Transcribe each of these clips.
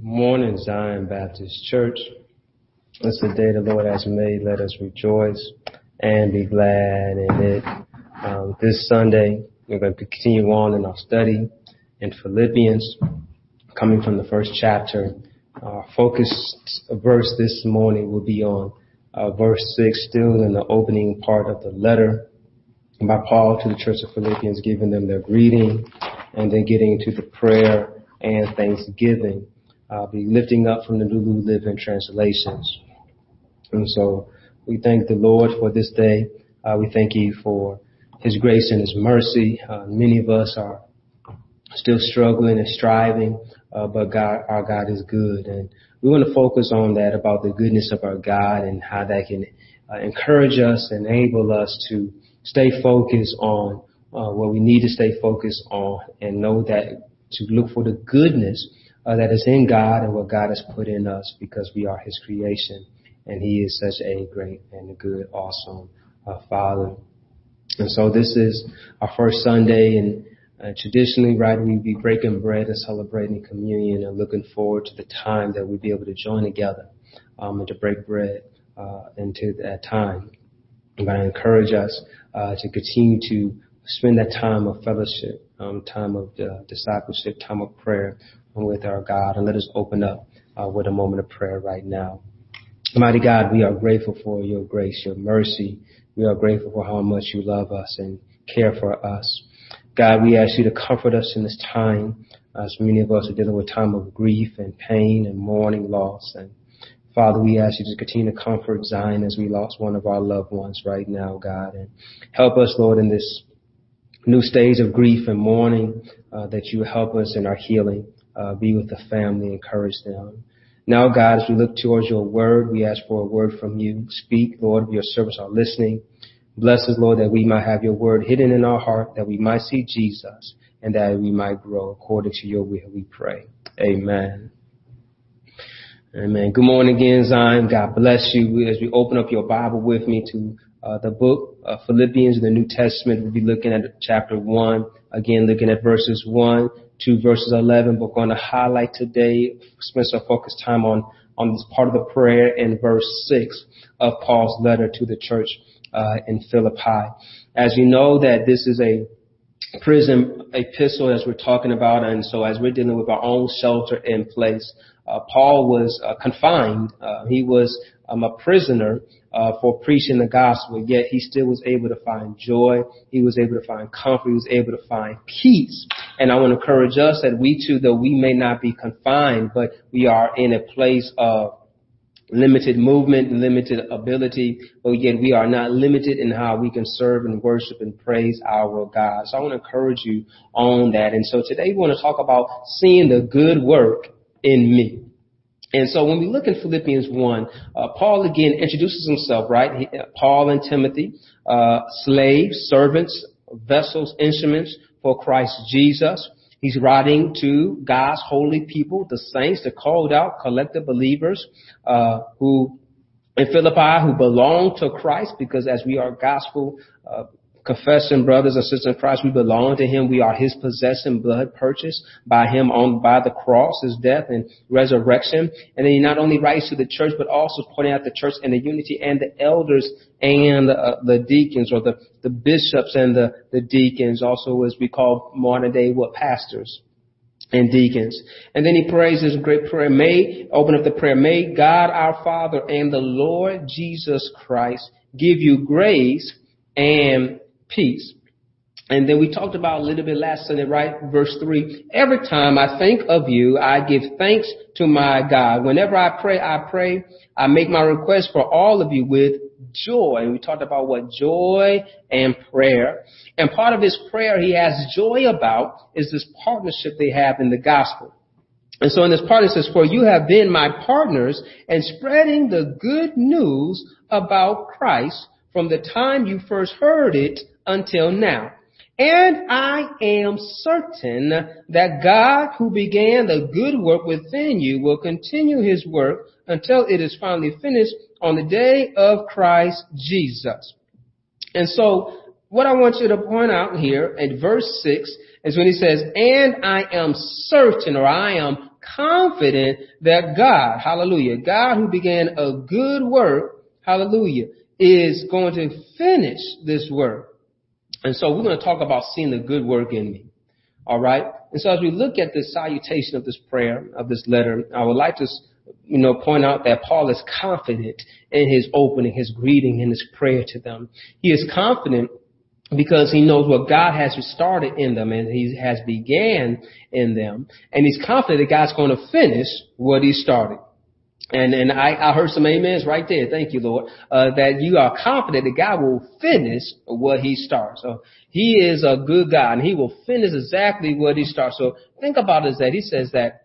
Morning, Zion Baptist Church. It's the day the Lord has made. Let us rejoice and be glad in it. Um, this Sunday, we're going to continue on in our study in Philippians, coming from the first chapter. Our focus verse this morning will be on uh, verse 6, still in the opening part of the letter by Paul to the church of Philippians, giving them their greeting and then getting into the prayer and thanksgiving. I'll be lifting up from the New Living Translations. And so we thank the Lord for this day. Uh, we thank you for His grace and His mercy. Uh, many of us are still struggling and striving, uh, but God, our God is good. And we want to focus on that about the goodness of our God and how that can uh, encourage us, enable us to stay focused on uh, what we need to stay focused on and know that to look for the goodness uh, that is in God and what God has put in us because we are His creation and He is such a great and a good, awesome uh, Father. And so this is our first Sunday and uh, traditionally, right, we'd be breaking bread and celebrating communion and looking forward to the time that we'll be able to join together um, and to break bread uh, into that time. But I encourage us uh, to continue to spend that time of fellowship, um, time of uh, discipleship, time of prayer with our God. And let us open up uh, with a moment of prayer right now. Mighty God, we are grateful for your grace, your mercy. We are grateful for how much you love us and care for us. God, we ask you to comfort us in this time, as many of us are dealing with time of grief and pain and mourning loss. And Father, we ask you to continue to comfort Zion as we lost one of our loved ones right now, God, and help us, Lord, in this new stage of grief and mourning, uh, that you help us in our healing, uh, be with the family, encourage them. Now, God, as we look towards your word, we ask for a word from you. Speak, Lord, your servants are listening. Bless us, Lord, that we might have your word hidden in our heart, that we might see Jesus, and that we might grow according to your will, we pray. Amen. Amen. Good morning again, Zion. God bless you. As we open up your Bible with me to uh, the book of Philippians in the New Testament, we'll be looking at chapter 1, again looking at verses 1 to verses 11. We're going to highlight today, spend some focus time on, on this part of the prayer in verse 6 of Paul's letter to the church uh, in Philippi. As you know that this is a prison epistle as we're talking about, and so as we're dealing with our own shelter in place, uh, Paul was uh, confined. Uh, he was um, a prisoner uh, for preaching the gospel, yet he still was able to find joy. He was able to find comfort. He was able to find peace. And I want to encourage us that we too, though we may not be confined, but we are in a place of limited movement, limited ability, but yet we are not limited in how we can serve and worship and praise our God. So I want to encourage you on that. And so today we want to talk about seeing the good work in me. And so when we look in Philippians 1, uh, Paul again introduces himself, right? He, uh, Paul and Timothy, uh, slaves, servants, vessels, instruments for Christ Jesus. He's writing to God's holy people, the saints, the called out, collective believers, uh, who in Philippi who belong to Christ because as we are gospel uh, confessing brothers and sisters in Christ, we belong to Him. We are His possession, blood purchased by Him on by the cross, His death and resurrection. And then He not only writes to the church, but also pointing out the church and the unity and the elders and uh, the deacons or the, the bishops and the, the deacons, also as we call modern day what pastors and deacons. And then he prays this great prayer. May, open up the prayer. May God our Father and the Lord Jesus Christ give you grace and peace. And then we talked about a little bit last Sunday, right? Verse three. Every time I think of you, I give thanks to my God. Whenever I pray, I pray. I make my request for all of you with joy. And we talked about what joy and prayer. And part of his prayer he has joy about is this partnership they have in the gospel. And so in this part it says, for you have been my partners in spreading the good news about Christ from the time you first heard it until now. And I am certain that God who began the good work within you will continue his work until it is finally finished on the day of Christ Jesus. And so what I want you to point out here at verse 6 is when he says, and I am certain or I am confident that God, hallelujah, God who began a good work, hallelujah, is going to finish this work. And so we're going to talk about seeing the good work in me. All right. And so as we look at the salutation of this prayer, of this letter, I would like to, you know, point out that Paul is confident in his opening, his greeting, and his prayer to them. He is confident because he knows what God has started in them and he has began in them. And he's confident that God's going to finish what he started. And and I, I heard some amens right there. Thank you, Lord. Uh, that you are confident that God will finish what He starts. So He is a good God, and He will finish exactly what He starts. So think about it as that He says that.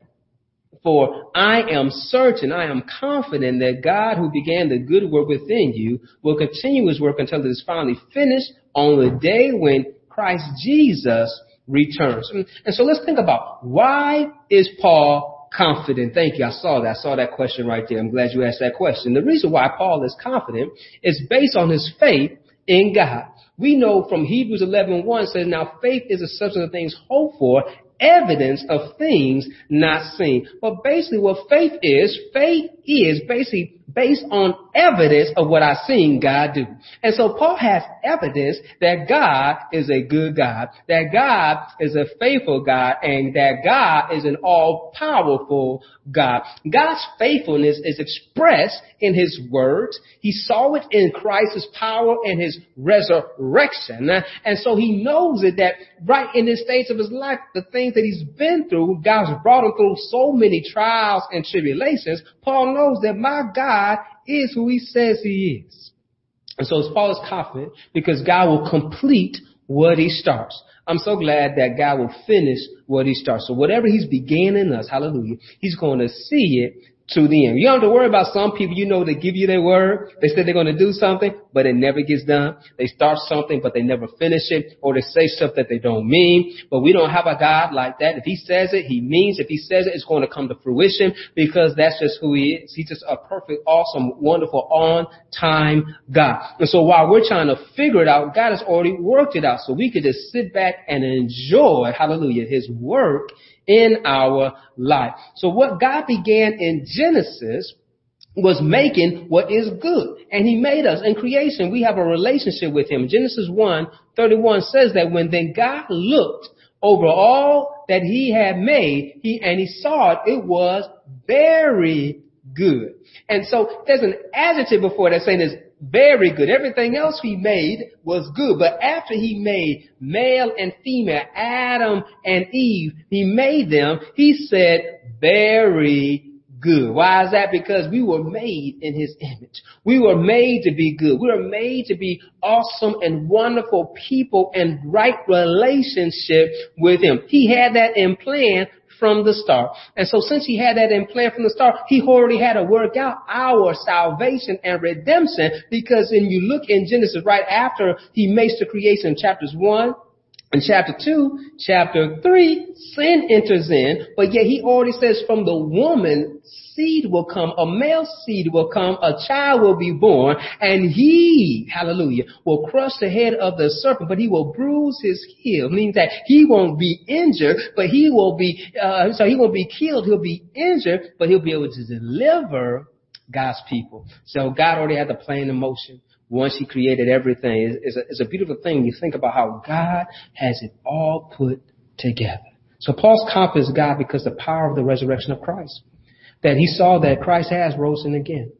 For I am certain, I am confident that God who began the good work within you will continue his work until it is finally finished on the day when Christ Jesus returns. And so let's think about why is Paul confident? Thank you. I saw that. I saw that question right there. I'm glad you asked that question. The reason why Paul is confident is based on his faith in God. We know from Hebrews 11:1 says, "Now faith is a substance of things hoped for, evidence of things not seen." But basically, what faith is, faith is basically based on evidence of what I've seen God do. And so Paul has evidence that God is a good God, that God is a faithful God, and that God is an all-powerful God. God's faithfulness is expressed in His words. He saw it in Christ's power and His resurrection. And so He knows it that right in this stage of His life, the things that He's been through, God's brought Him through so many trials and tribulations. Paul knows that my God is who he says he is. And so Paul is confident because God will complete what he starts. I'm so glad that God will finish what he starts. So whatever he's began in us, hallelujah, he's going to see it to the end. You don't have to worry about some people you know that give you their word. They say they're going to do something, but it never gets done. They start something, but they never finish it, or they say stuff that they don't mean. But we don't have a God like that. If He says it, He means. If He says it, it's going to come to fruition because that's just who He is. He's just a perfect, awesome, wonderful, on-time God. And so while we're trying to figure it out, God has already worked it out. So we could just sit back and enjoy, hallelujah, His work in our life. So what God began in Genesis was making what is good. And he made us in creation. We have a relationship with him. Genesis 1, 31 says that when then God looked over all that he had made, he, and he saw it, it was very good. And so there's an adjective before that saying is very good. Everything else he made was good. But after he made male and female, Adam and Eve, he made them, he said, very good. Why is that? Because we were made in his image. We were made to be good. We were made to be awesome and wonderful people and right relationship with him. He had that in plan from the start. And so since he had that in plan from the start, he already had to work out our salvation and redemption because when you look in Genesis right after he makes the creation chapters one, in chapter 2, chapter 3, sin enters in, but yet he already says from the woman, seed will come, a male seed will come, a child will be born, and he, hallelujah, will crush the head of the serpent, but he will bruise his heel, meaning that he won't be injured, but he will be, uh, so he won't be killed, he'll be injured, but he'll be able to deliver God's people. So God already had the plan in motion once he created everything. It's a, beautiful thing. You think about how God has it all put together. So Paul's confidence is God because the power of the resurrection of Christ. That he saw that Christ has risen again.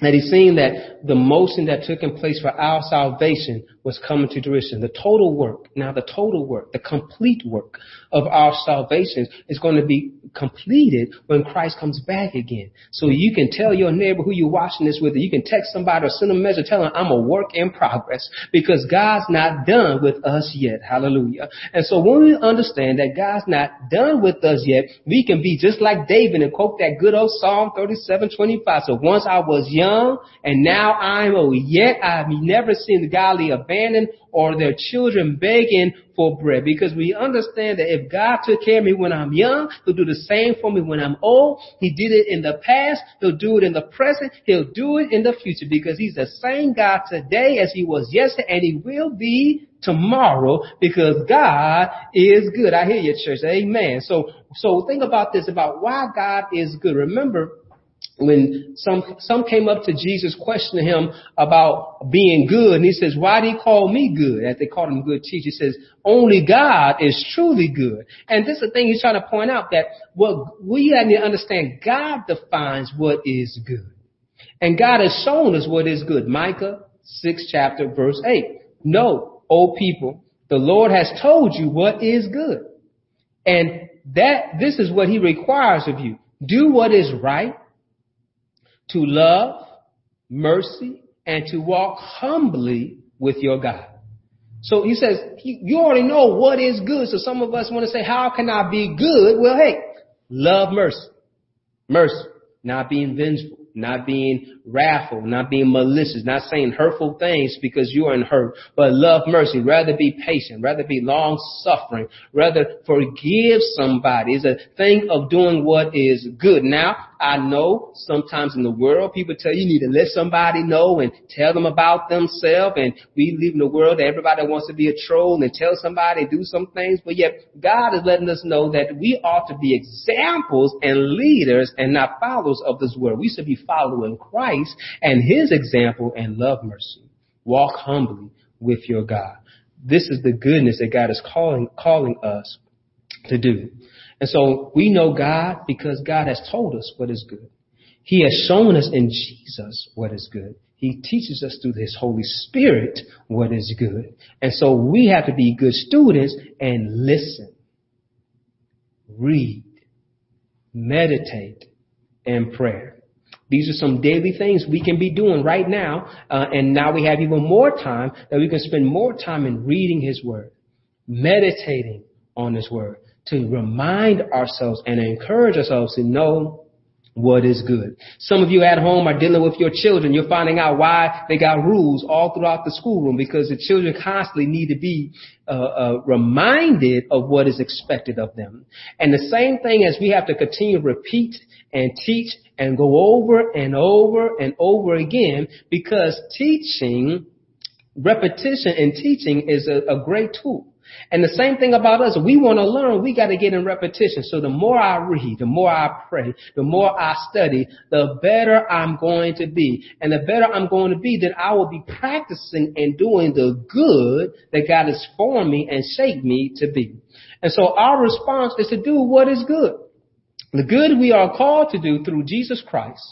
That he's seen that the motion that took in place for our salvation was coming to fruition. The total work, now the total work, the complete work of our salvation is going to be completed when Christ comes back again. So you can tell your neighbor who you're watching this with, you can text somebody or send a message telling I'm a work in progress because God's not done with us yet. Hallelujah. And so when we understand that God's not done with us yet, we can be just like David and quote that good old Psalm 37, 25. So once I was young and now I'm old, yet I've never seen the godly abandoned abandoned or their children begging for bread because we understand that if God took care of me when I'm young, He'll do the same for me when I'm old. He did it in the past. He'll do it in the present. He'll do it in the future because He's the same God today as He was yesterday and He will be tomorrow because God is good. I hear you, church. Amen. So, so think about this about why God is good. Remember, when some some came up to Jesus questioning him about being good, and he says, "Why do you call me good?" As they called him good teacher, he says, "Only God is truly good." And this is the thing he's trying to point out that what we need to understand: God defines what is good, and God has shown us what is good. Micah six chapter verse eight. No, O people, the Lord has told you what is good, and that this is what He requires of you: do what is right to love, mercy, and to walk humbly with your God. So he says, you already know what is good. So some of us want to say, how can I be good? Well, hey, love mercy. Mercy. Not being vengeful not being wrathful, not being malicious, not saying hurtful things because you are in hurt, but love mercy, rather be patient, rather be long suffering, rather forgive somebody. It's a thing of doing what is good. Now, I know sometimes in the world people tell you, you need to let somebody know and tell them about themselves and we live in a world that everybody wants to be a troll and tell somebody do some things, but yet God is letting us know that we ought to be examples and leaders and not followers of this world. We should be following Christ and his example and love mercy. Walk humbly with your God. This is the goodness that God is calling, calling us to do. And so we know God because God has told us what is good. He has shown us in Jesus what is good. He teaches us through His Holy Spirit what is good. And so we have to be good students and listen, read, meditate, and prayer. These are some daily things we can be doing right now. Uh, and now we have even more time that we can spend more time in reading His Word, meditating on His Word, to remind ourselves and encourage ourselves to know what is good. Some of you at home are dealing with your children. You're finding out why they got rules all throughout the schoolroom because the children constantly need to be uh, uh, reminded of what is expected of them. And the same thing as we have to continue to repeat and teach and go over and over and over again because teaching, repetition and teaching is a, a great tool. And the same thing about us. We want to learn. We got to get in repetition. So the more I read, the more I pray, the more I study, the better I'm going to be. And the better I'm going to be, then I will be practicing and doing the good that God has formed me and shaped me to be. And so our response is to do what is good. The good we are called to do through Jesus Christ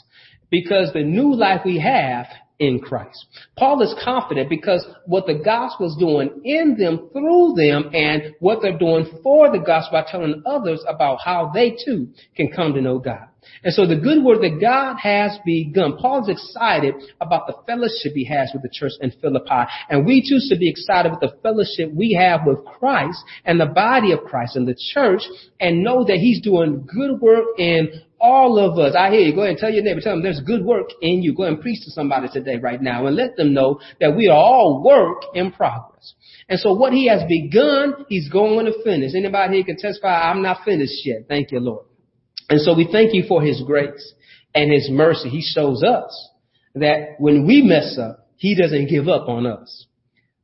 because the new life we have in Christ. Paul is confident because what the gospel is doing in them, through them, and what they're doing for the gospel by telling others about how they too can come to know God. And so the good work that God has begun, Paul's excited about the fellowship he has with the church in Philippi. And we too should be excited with the fellowship we have with Christ and the body of Christ and the church and know that he's doing good work in all of us. I hear you. Go ahead and tell your neighbor, tell them there's good work in you. Go and preach to somebody today right now and let them know that we are all work in progress. And so what he has begun, he's going to finish. Anybody here can testify, I'm not finished yet. Thank you, Lord. And so we thank you for his grace and his mercy. He shows us that when we mess up, he doesn't give up on us.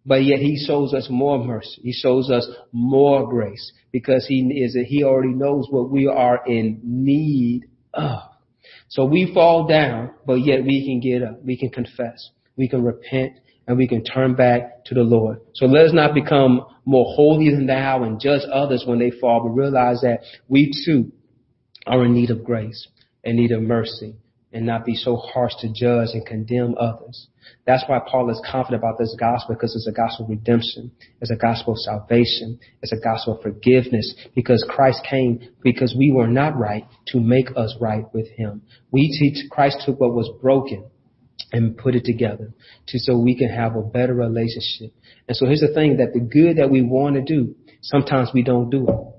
But yet he shows us more mercy. He shows us more grace because he is he already knows what we are in need of. So we fall down, but yet we can get up. We can confess. We can repent and we can turn back to the Lord. So let us not become more holy than thou and judge others when they fall, but realize that we too are in need of grace and need of mercy and not be so harsh to judge and condemn others. That's why Paul is confident about this gospel because it's a gospel of redemption. It's a gospel of salvation. It's a gospel of forgiveness because Christ came because we were not right to make us right with him. We teach Christ took what was broken and put it together to so we can have a better relationship. And so here's the thing that the good that we want to do, sometimes we don't do it.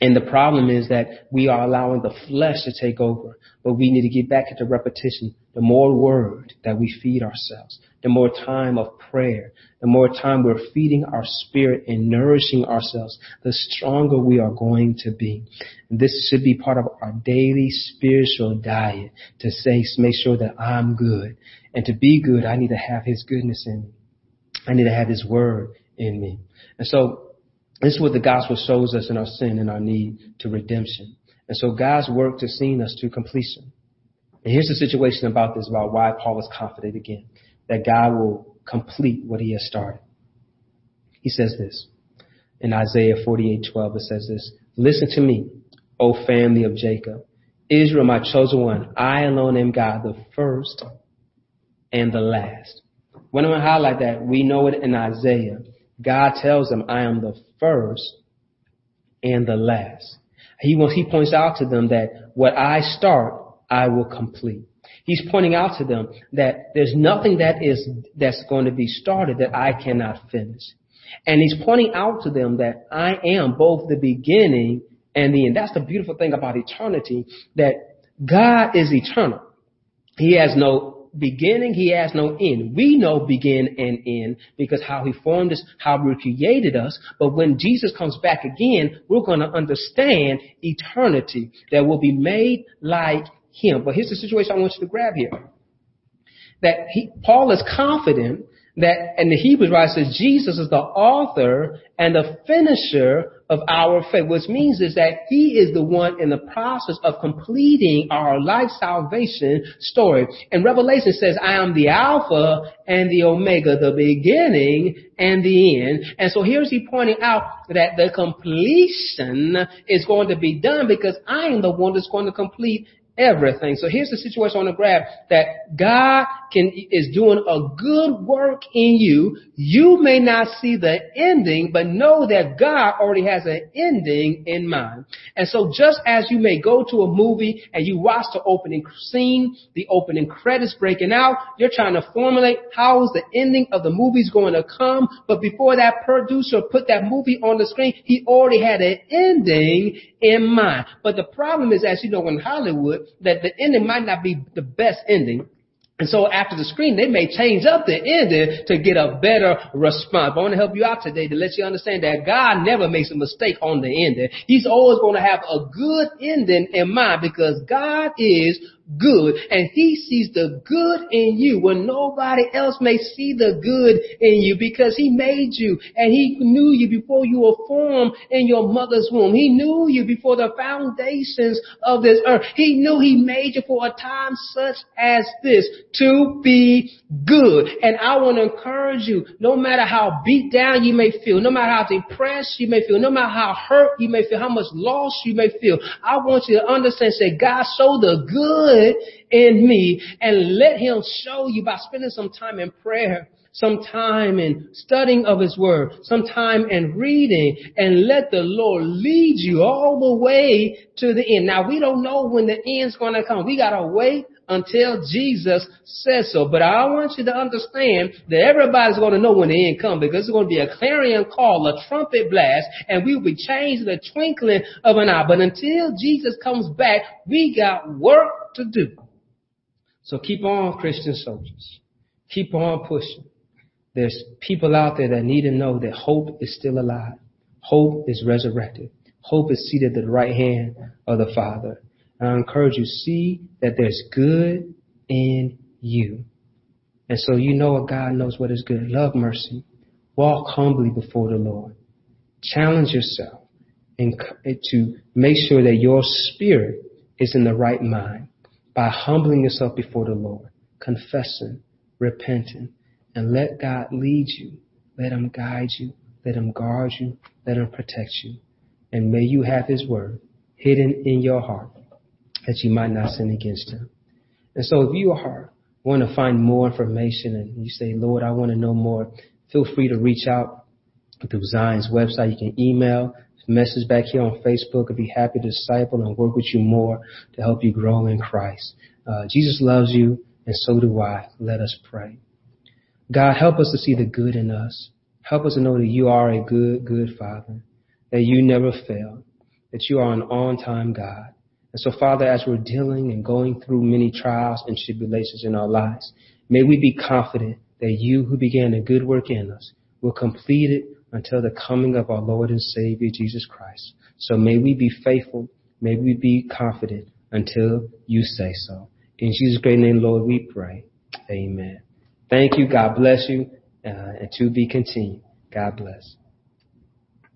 And the problem is that we are allowing the flesh to take over. But we need to get back into repetition. The more word that we feed ourselves, the more time of prayer, the more time we're feeding our spirit and nourishing ourselves, the stronger we are going to be. And this should be part of our daily spiritual diet to say, make sure that I'm good. And to be good, I need to have His goodness in me. I need to have His word in me. And so this is what the gospel shows us in our sin and our need to redemption. And so God's work to seeing us to completion. And here's the situation about this, about why Paul is confident again, that God will complete what he has started. He says this in Isaiah 48:12. It says this: Listen to me, O family of Jacob, Israel, my chosen one. I alone am God, the first and the last. When I highlight that, we know it in Isaiah. God tells them, I am the first and the last. He, he points out to them that what I start, I will complete. He's pointing out to them that there's nothing that is, that's going to be started that I cannot finish. And he's pointing out to them that I am both the beginning and the end. That's the beautiful thing about eternity, that God is eternal. He has no beginning, he has no end. We know begin and end because how he formed us, how he created us. But when Jesus comes back again, we're going to understand eternity that will be made like him. But here's the situation I want you to grab here. That he, Paul is confident that, and the Hebrews writer says Jesus is the author and the finisher of our faith, which means is that he is the one in the process of completing our life salvation story. And Revelation says, I am the Alpha and the Omega, the beginning and the end. And so here's he pointing out that the completion is going to be done because I am the one that's going to complete everything. So here's the situation on the graph that God can, is doing a good work in you. You may not see the ending, but know that God already has an ending in mind. And so just as you may go to a movie and you watch the opening scene, the opening credits breaking out, you're trying to formulate how is the ending of the movie's going to come. But before that producer put that movie on the screen, he already had an ending in mind. But the problem is, as you know, in Hollywood, that the ending might not be the best ending. And so after the screen, they may change up the ending to get a better response. But I want to help you out today to let you understand that God never makes a mistake on the ending. He's always going to have a good ending in mind because God is good and he sees the good in you when nobody else may see the good in you because he made you and he knew you before you were formed in your mother's womb. He knew you before the foundations of this earth. He knew he made you for a time such as this to be good. And I want to encourage you, no matter how beat down you may feel, no matter how depressed you may feel, no matter how hurt you may feel, how much loss you may feel, I want you to understand, say, God, show the good good in me and let him show you by spending some time in prayer, some time in studying of his word, some time in reading and let the Lord lead you all the way to the end. Now we don't know when the end's going to come. We got to wait until Jesus says so. But I want you to understand that everybody's going to know when the end comes because it's going to be a clarion call, a trumpet blast, and we will be changed in the twinkling of an eye. But until Jesus comes back, we got work to do. So keep on, Christian soldiers. Keep on pushing. There's people out there that need to know that hope is still alive. Hope is resurrected. Hope is seated at the right hand of the Father. I encourage you, see that there's good in you. And so you know what God knows what is good. Love mercy. Walk humbly before the Lord. Challenge yourself and to make sure that your spirit is in the right mind by humbling yourself before the Lord, confessing, repenting, and let God lead you. Let Him guide you. Let Him guard you. Let Him protect you. And may you have His word hidden in your heart that you might not sin against Him. And so if you are want to find more information and you say, Lord, I want to know more, feel free to reach out through Zion's website. You can email, message back here on Facebook. I'd be happy to disciple and work with you more to help you grow in Christ. Uh, Jesus loves you and so do I. Let us pray. God, help us to see the good in us. Help us to know that you are a good, good Father, that you never fail, that you are an on-time God. And so, Father, as we're dealing and going through many trials and tribulations in our lives, may we be confident that you who began a good work in us will complete it until the coming of our Lord and Savior Jesus Christ. So may we be faithful, may we be confident until you say so. In Jesus' great name, Lord, we pray. Amen. Thank you. God bless you. Uh, and to be continued. God bless.